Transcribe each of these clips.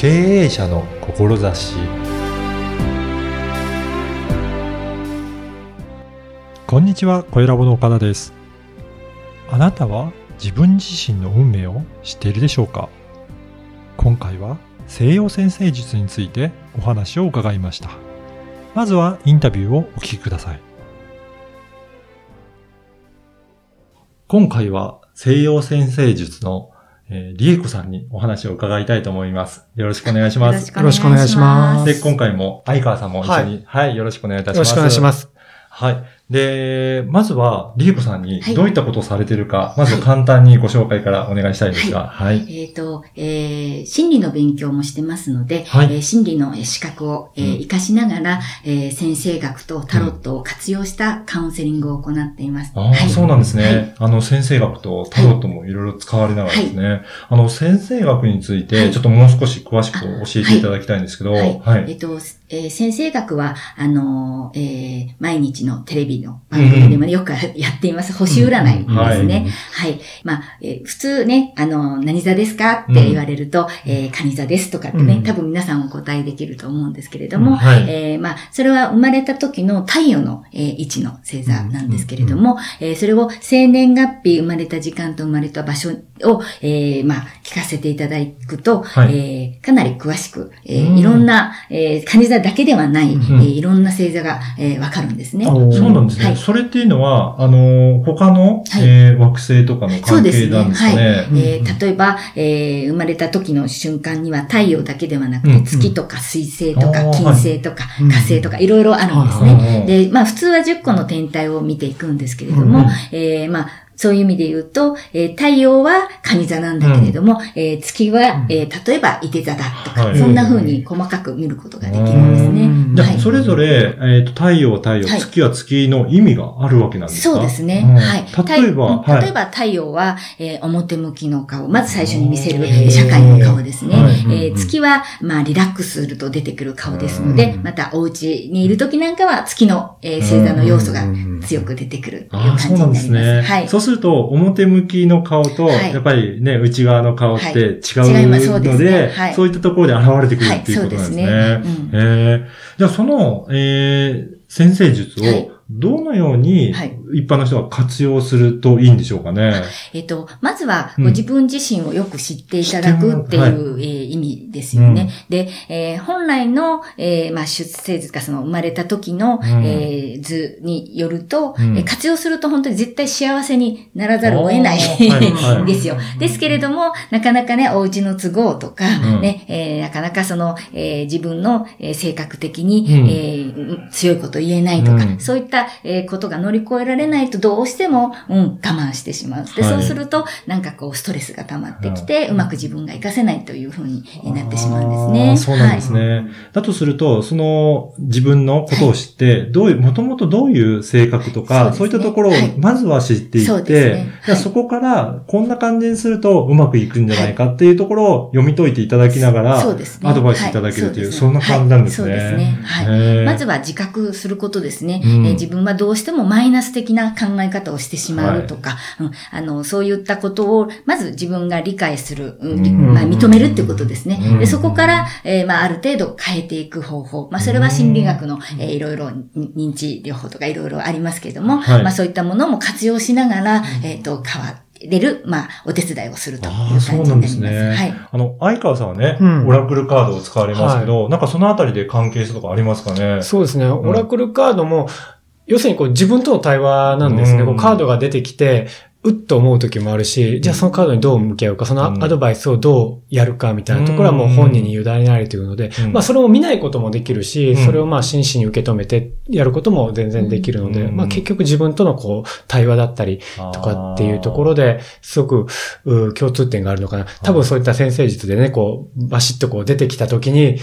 経営者の志こんにちは、小ラボの岡田です。あなたは自分自身の運命を知っているでしょうか？今回は西洋先生術についてお話を伺いました。まずはインタビューをお聞きください。今回は西洋先生術の、えー、リエコさんにお話を伺いたいと思います。よろしくお願いします。よろしくお願いします。で、今回も相川さんも一緒に、はい、よろしくお願いいたします。よろしくお願いします。はい。で、まずは、リエコさんにどういったことをされているか、まず簡単にご紹介からお願いしたいんですが、はい。えっ、と、えー、心理の勉強もしてますので、はいえー心理のえー資格を、えーうん活かしながら、えー先生学とタロットを活用したカウンセリングを行っています。ああ、そうなんですね。あの、先生学とタロットもいろいろ使われながらですね。あの、先生学についはて、いちょっともう少し詳しく教えていただきたいんですけど、はい。はい。えっ、と、えー先生学は、あのーえー毎日のテレビの番組でもよくやっています、星占いですね。はい。まあ、えー普通ね、あの、何座ですか？って言われると、えー、蟹座ですとかってね、うん。多分皆さんお答えできると思うんですけれども、はい。えーまあ、それは生まれた時の太陽の、えー位置の星座なんですけれども、えーそれを生年月日、生まれた時間と生まれた場所を、えーまあ、聞かせていただくと、はい。えーかなり詳しく、えいろんな、えー、蟹座だけではない、ん。えーいろんな星座が、えーわかるんですね。そうなんですね。はいそれっていうのは、あの、他の、はいえー惑星とかの関そうですね？係なんですかね。はい。うんえー例えば、えー生まれた時の瞬間には太陽だけではなくて、うん月とか水星とか金星とかうん火星とかいろいろあるんですはいね。はいで、まあ普通は10個の天体を見ていくんですけれどもうん、えーまあそういう意味で言うと、えー太陽は蟹座なんだけれども、えー月は、えー例えば伊手座だとか、はいそんな風に細かく見ることができるんですね。うんじゃあ、はいそれぞれ、えっ、と、太陽は太陽、はい月は月の意味があるわけなんですか？そうですね。うんはい。例えば、はい。太例えば太陽は、えー表向きの顔。まず最初に見せる社会の顔ですね。はいえー月は、まあ、リラックスすると出てくる顔ですので、うんまたお家にいる時なんかは月の、えー星座の要素が強く出てくるという感じそうなんでになりますす。ね。はい。そうすると、表向きの顔と、はい。やっぱりね、内側の顔って違うので、そういったところで現れてくるはいっていうことなんですね。そうですね。うん。えー。じゃあ、その、えー先生術はい。を、どのようにはい一般の人が活用するといいんでしょうかね。えっと、まずは、うん。ご自分自身をよく知っていただくっていう、うえー意味ですよね。で、えー本来の、えーまあ、出生図か、その生まれた時の、ん。えー図によると、うん。えー活用すると本当に絶対幸せにならざるを得ない ですよ。ですけれども、なかなかね、お家の都合とか、うん。ね、えーなかなかその、えー自分の、えー性格的に、うん。えー強いこと言えないとか、うん。そういった、えーことが乗り越えられないとどうしても、うん、我慢してしまう。で、はいそうすると、なんかこう、ストレスが溜まってきて、うまく自分が活かせないというふうになってしまうんですね。そうなんですね。だとすると、その自分のことを知って、どういう、もともとどういう性格とか、そう,、いったところをはいまずは知っていそうって、ですねじゃあはいそこからこんな感じにするとうまくいくんじゃないかっていうところを読み解いていただきながら、そうですね。アドバイスいただけるという、はそんな感じなんですね。はいそうですね。はい。まずは自覚することですね、うんえー自分はどうしてもマイナス的な考え方をしてしまうとか、うんあのそういったことを、まず自分が理解する、まあ、認めるっていうことですね。うんでそこから、えーまあ、ある程度変えていく方法。まあ、それは心理学の、えーいろいろに認知療法とかいろいろありますけれども、はいまあ、そういったものも活用しながら、えっ、と、変われる、まあ、お手伝いをするというあ感じあ、そうになります。なんですね。はい。あの、相川さんはね、うんオラクルカードを使われますけど、なんかそのあたりで関係性とかありますかね？そうですね。オラクルカードも、要するにこう自分との対話なんですね。うん。こうカードが出てきて、うっと思う時もあるし、じゃあそのカードにどう向き合うか、そのうんアドバイスをどうやるかみたいなところはもう本人に委ねられているので、うん。まあそれを見ないこともできるし、うん。それをまあ真摯に受け止めてやることも全然できるので、うん。まあ結局自分とのこう対話だったりとかっていうところで、すごくう共通点があるのかな。多分そういった先生術でね、こう、バシッとこう出てきた時に、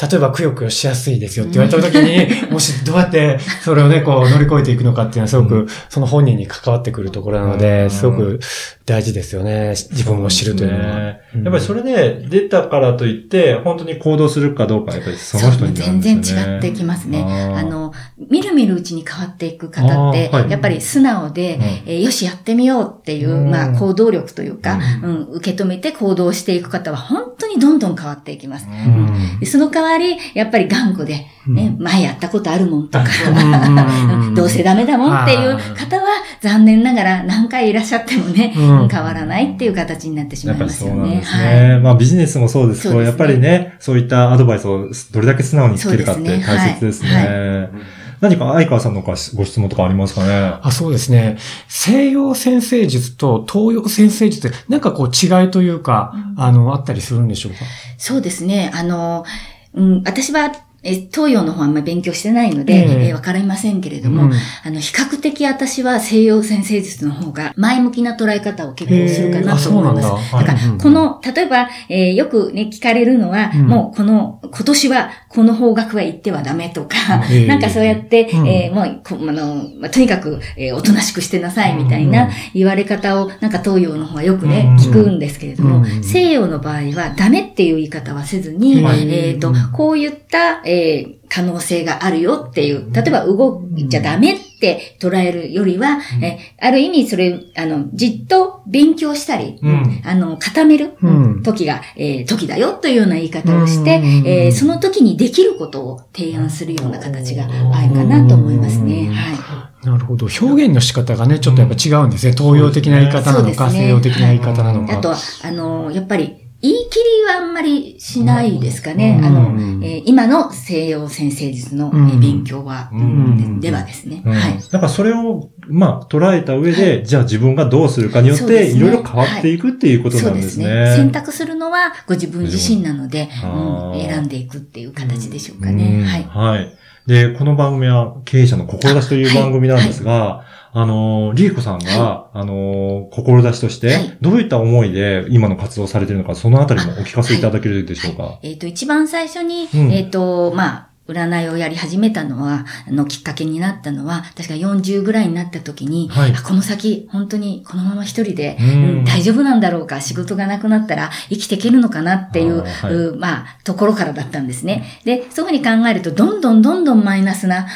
例えばくよくよしやすいですよって言われた時に、もしどうやってそれをね、こう乗り越えていくのかっていうのはすごく、その本人に関わってくるところなのうんで、すごく大事ですよね。自分を知るというのは。ねやっぱりそれで出たからといって、本当に行動するかどうかはやっぱりその人になるん全。然違ってきますね。あの、みるみるうちに変わっていく方って、やっぱり素直で、うん。えーよし、やってみようっていう、うん。まあ、行動力というか、ううん、受け止めて行動していく方は本当ににどんどん変わっていきます。でその代わり、やっぱり頑固で、ね、前やったことあるもんとか、どうせダメだもんっていう方は、残念ながら何回いらっしゃってもね、うん。変わらないっていう形になってしまいますよね。そうなんですね。まあビジネスもそうですけど、やっぱりね、そういったアドバイスをどれだけ素直に聞けるかって大切ですね。はい何か相川さんのご質問とかありますかね？あ、そうですね。西洋先生術と東洋先生術って、なんかこう違いというか、あの、あったりするんでしょうか？そうですね。あの、うん、私は、え東洋の方はあんまり勉強してないので、えええーわかりませんけれども、うん。あの、比較的私は西洋先生術の方が前向きな捉え方を結構するかなと思います。だ。だから、この、例えば、えーよくね、聞かれるのは、うん。もうこの、今年はこの方角は行ってはダメとか、ええ なんかそうやって、うん。えーもうこ、あの、まあとにかく、えーおとなしくしてなさいみたいな言われ方を、なんか東洋の方はよくね、うん。聞くんですけれども、うん。西洋の場合はダメっていう言い方はせずに、はい。えっ、と、こういった、えー可能性があるよっていう、例えば動いちゃダメって捉えるよりは、えーある意味それ、あの、じっと勉強したり、うん。あの、固めるうん時が、えー時だよというような言い方をして、うんえーその時にできることを提案するような形があるかなと思いますね。うんはなるほど。表現の仕方がね、ちょっとやっぱ違うんですね。東洋的な言い方なのか、ね西洋的な言い方なのい。か。あとは、あの、やっぱり、言い切りはあんまりしないですかね。うんあのうん、えー今の西洋先生術の、勉強は、うんでではですね。うんはい。だからそれを、まあ、捉えた上で、じゃあ自分がどうするかによって、いろいろ変わっていくっていうことそうでなんですすね。ね。選択するのはご自分自身なので、選んでいくっていう形でしょうかうんね。はい。はい。で、この番組は経営者の志という番組なんですが、あの、リエコさんが、あの、志としてはい、どういった思いで今の活動をされているのか、そのあたりもお聞かせいただけるでしょうか？えっ、と、一番最初に、うん。えっ、と、まあ、占いをやり始めたのは、あの、きっかけになったのは、確か40ぐらいになった時に、はい。あこの先、本当にこのまま一人で、うん。うん大丈夫なんだろうか、仕事がなくなったら生きていけるのかなっていう、あーはい。うまあ、ところからだったんですね。で、そういうふうに考えると、どんどんどんどんマイナスな、考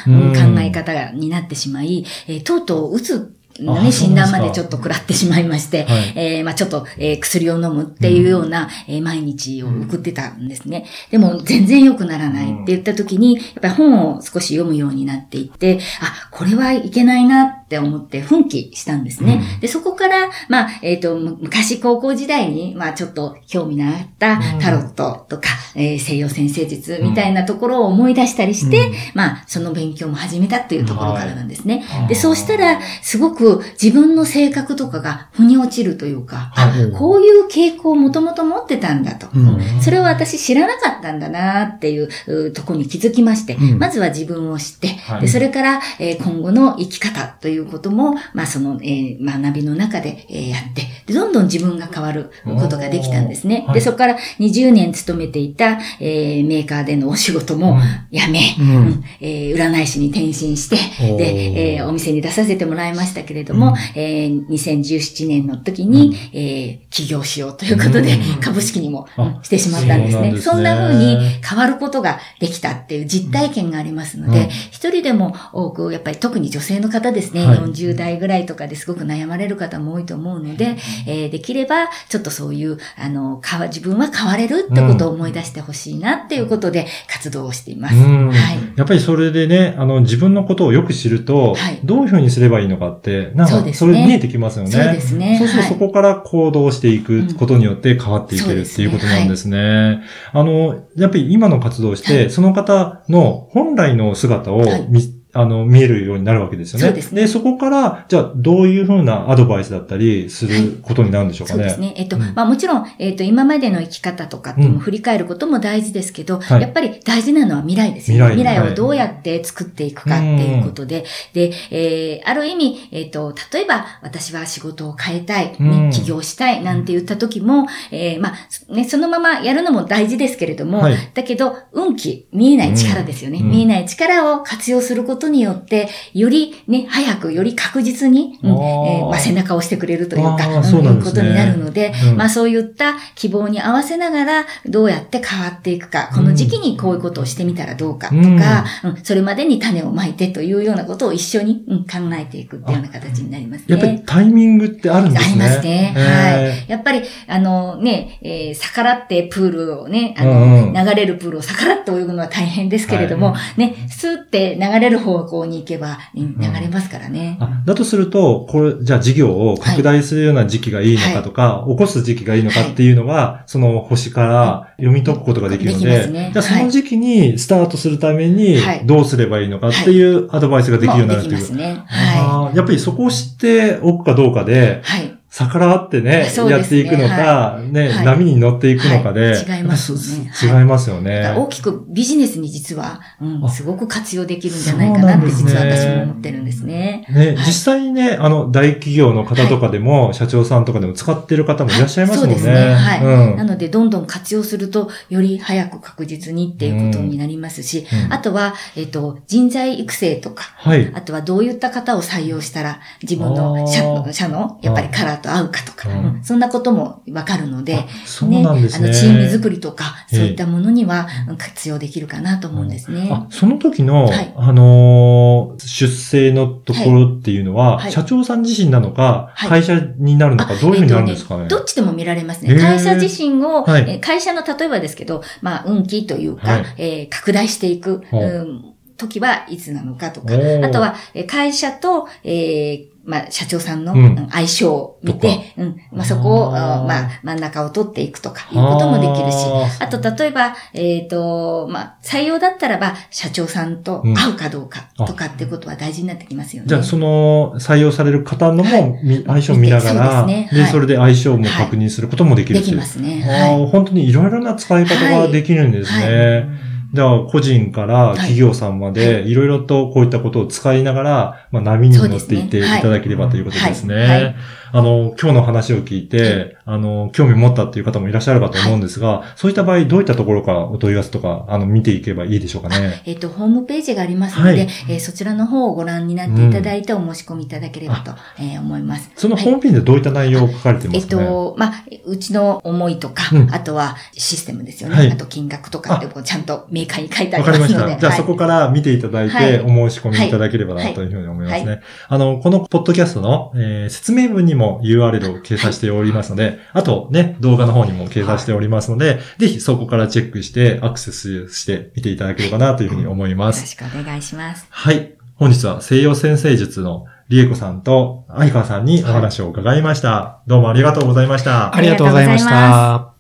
え方になってしまい、えーとうとう、うつのあね、診断までちょっと食らってしまいまして、はい。えーまあちょっと、えー薬を飲むっていうような、えー毎日を送ってたんですね。でも全然良くならないって言った時に、やっぱり本を少し読むようになっていって、あ、これはいけないなって思って奮起したんですね。うん。で、そこから、まあ、えっ、と、む昔高校時代に、まあちょっと興味のあったタロットとか、えー西洋先生術みたいなところを思い出したりして、まあその勉強も始めたっていうところからなんですね。で、そうしたら、すごく自分の性格とかが腑に落ちるというか、あはいこういう傾向をもともと持ってたんだと。うん。それを私知らなかったんだなっていううところに気づきまして、うん。まずは自分を知って、はい。でそれから、えー今後の生き方ということも、まあその、えー学びの中で、えーやってで、どんどん自分が変わることができたんですね。はい。で、そこから20年勤めていた、えーメーカーでのお仕事も辞め、うん。うん。えー占い師に転身して、で、えーお店に出させてもらいましたけれども、えー2017年の時に、えー起業しようということで、うん。株式にもあしてしまったんですね。そんですね。そんな風に変わることができたっていう実体験がありますので、うん。一人でも多く、やっぱり特に女性の方ですね、はい。40代ぐらいとかですごく悩まれる方も多いと思うので、えーできれば、ちょっとそういう、あの、変わ自分は変われるってことを思い出してほしいなっていうことで活動をしています。うん。はい。やっぱりそれでね、あの、自分のことをよく知ると、はい。どういうふうにすればいいのかって、なんか、それ見えてきますよね。そうですね。そうするとはい。そこから行動していくことによって変わっていけるっていうことなんですね。あの、やっぱり今の活動をして、はい。その方の本来の姿をはい。見、あの、見えるようになるわけですよね。そうですねそこから、じゃあ、どういうふうなアドバイスだったりすることになるんでしょうかね。そうですね。えっと、うんまあもちろん、えっと、今までの生き方とかっていうのうんも振り返ることも大事ですけど、はいやっぱり大事なのは未来ですよね。未来未来をどうやって作っていくかっていうことで、で、えー、ある意味、えっと、例えば、私は仕事を変えたい、うんね、起業したいなんて言った時も、えー、まあ、ね、そのままやるのも大事ですけれども、はいだけど、運気、見えない力ですよね。うん見えない力を活用することことによって、よりね、早く、より確実に、うんえーまあ、背中を押してくれるというか、そういうことになるので、うんまあそういった希望に合わせながら、どうやって変わっていくか、この時期にこういうことをしてみたらどうかとか、うんそれまでに種をまいてというようなことを一緒に、うん考えていくっていうような形になりますね。やっぱりタイミングってあるんですね。ありますね。へはい。やっぱり、あのね、えー逆らってプールをね、あの、うんうん流れるプールを逆らって泳ぐのは大変ですけれども、はね、スーって流れる方向に行けば、うん流れますからね。あだとすると、これ、じゃあ事業を拡大するような時期がいいのかとか、起こす時期がいいのかっていうのは、その星から読み解くことができるのでで、ねじゃあその時期にスタートするためにはい、どうすればいいのかっていうアドバイスができるようになるもうという。できますね。はあーやっぱりそこを知っておくかどうかでい。、はい。逆らってね、ね。やっていくのか、ね、はい。波に乗っていくのかで、はい。違いますよね 違いますよね。大きくビジネスに実は、うんあ。すごく活用できるんじゃないかなって実は私も思ってるんですね。ね、はい。実際にね、あの、大企業の方とかでも、社長さんとかでも使ってる方もいらっしゃいますもんね。そうですね。はい。うん。なので、どんどん活用すると、より早く確実にっていうことになりますし、うん。あとは、えっ、と、人材育成とか、はい。あとはどういった方を採用したら、自分の、社の、やっぱりカラーと合うかとか、うん。うんそんなこともわかるのであ、そうなんですね。あの、チーム作りとか、ええ。そういったものにはうん活用できるかなと思うんですね。あ、その時の、はい。あのー出世のところっていうのは、はい。社長さん自身なのか、はい。会社になるのか、どういうふうになるんですかね？えっとどっちでも見られますへー。ね。会社自身を、会社の例えばですけど、まあ、運気というか、はい。えー拡大していく、うん時はいつなのかとか、あとは、えー会社と、えーまあ、社長さんのうん。うん相性を見とて、うん、まあ、そこを、あまあ、真ん中を取っていくとか、いうこともできるし、ああと、例えば、えっ、と、まあ、採用だったらば、社長さんと会うかどうかとかってことは大事になってきますよね。じゃあ、その、採用される方のも、相性を見ながら、そうですね。で、はい。それで相性も確認することもできるし。できますね。は本当にいろいろな使い方ができるんですね。はいじゃあ、個人から企業さんまはで、いろいろとこういったことを使いながら、まあ、波に乗っていっていただければということですね。はいはいあの、今日の話を聞いて、あの、興味を持ったっていう方もいらっしゃるかと思うんですが、そういった場合、どういったところからお問い合わせとか、あの、見ていけばいいでしょうかね？い。えっ、と、ホームページがありますので、はいえーそちらの方をご覧になっていただいてお申し込みいただければと、えー思います。そのホームページでどういった内容を書かれてまえっすかね？と、まあ、うちの思いとか、うんあとはシステムですよね。はいあと金額とかってこうちゃんと明快に書いてあわかりましりますので。た。じゃあはいそこから見ていただいて、はいお申し込みいただければなというふうに思いますね。はあの、このポッドキャストの、えー説明文にも URL を掲載しておりますので、あとね、動画の方にも掲載しておりますので、ぜひそこからチェックしてアクセスして見ていただければなというふうに思います。よろしくお願いします。はい。本日は西洋先生術のリエコさんと相川さんにお話を伺いました。どうもありがとうございました。ありがとうございました。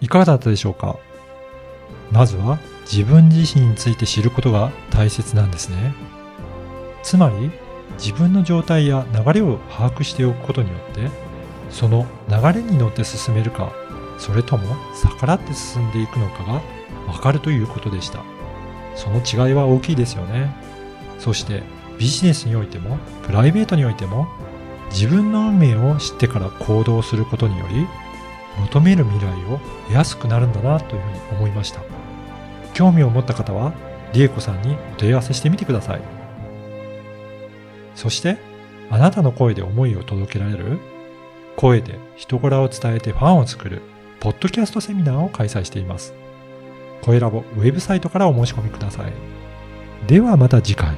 いかがだったでしょうか？まずは自分自身について知ることが大切なんですね。つまり自分の状態や流れを把握しておくことによってその流れに乗って進めるかそれとも逆らって進んでいくのかがわかるということでした。その違いは大きいですよね。そしてビジネスにおいてもプライベートにおいても自分の運命を知ってから行動することにより求める未来を得やすくなるんだなというふうに思いました興味を持った方はリエコさんにお問い合わせしてみてくださいそしてあなたの声で思いを届けられる？声で人柄を伝えてファンを作る。ポッドキャストセミナーを開催しています。声ラボウェブサイトからお申し込みください。ではまた次回。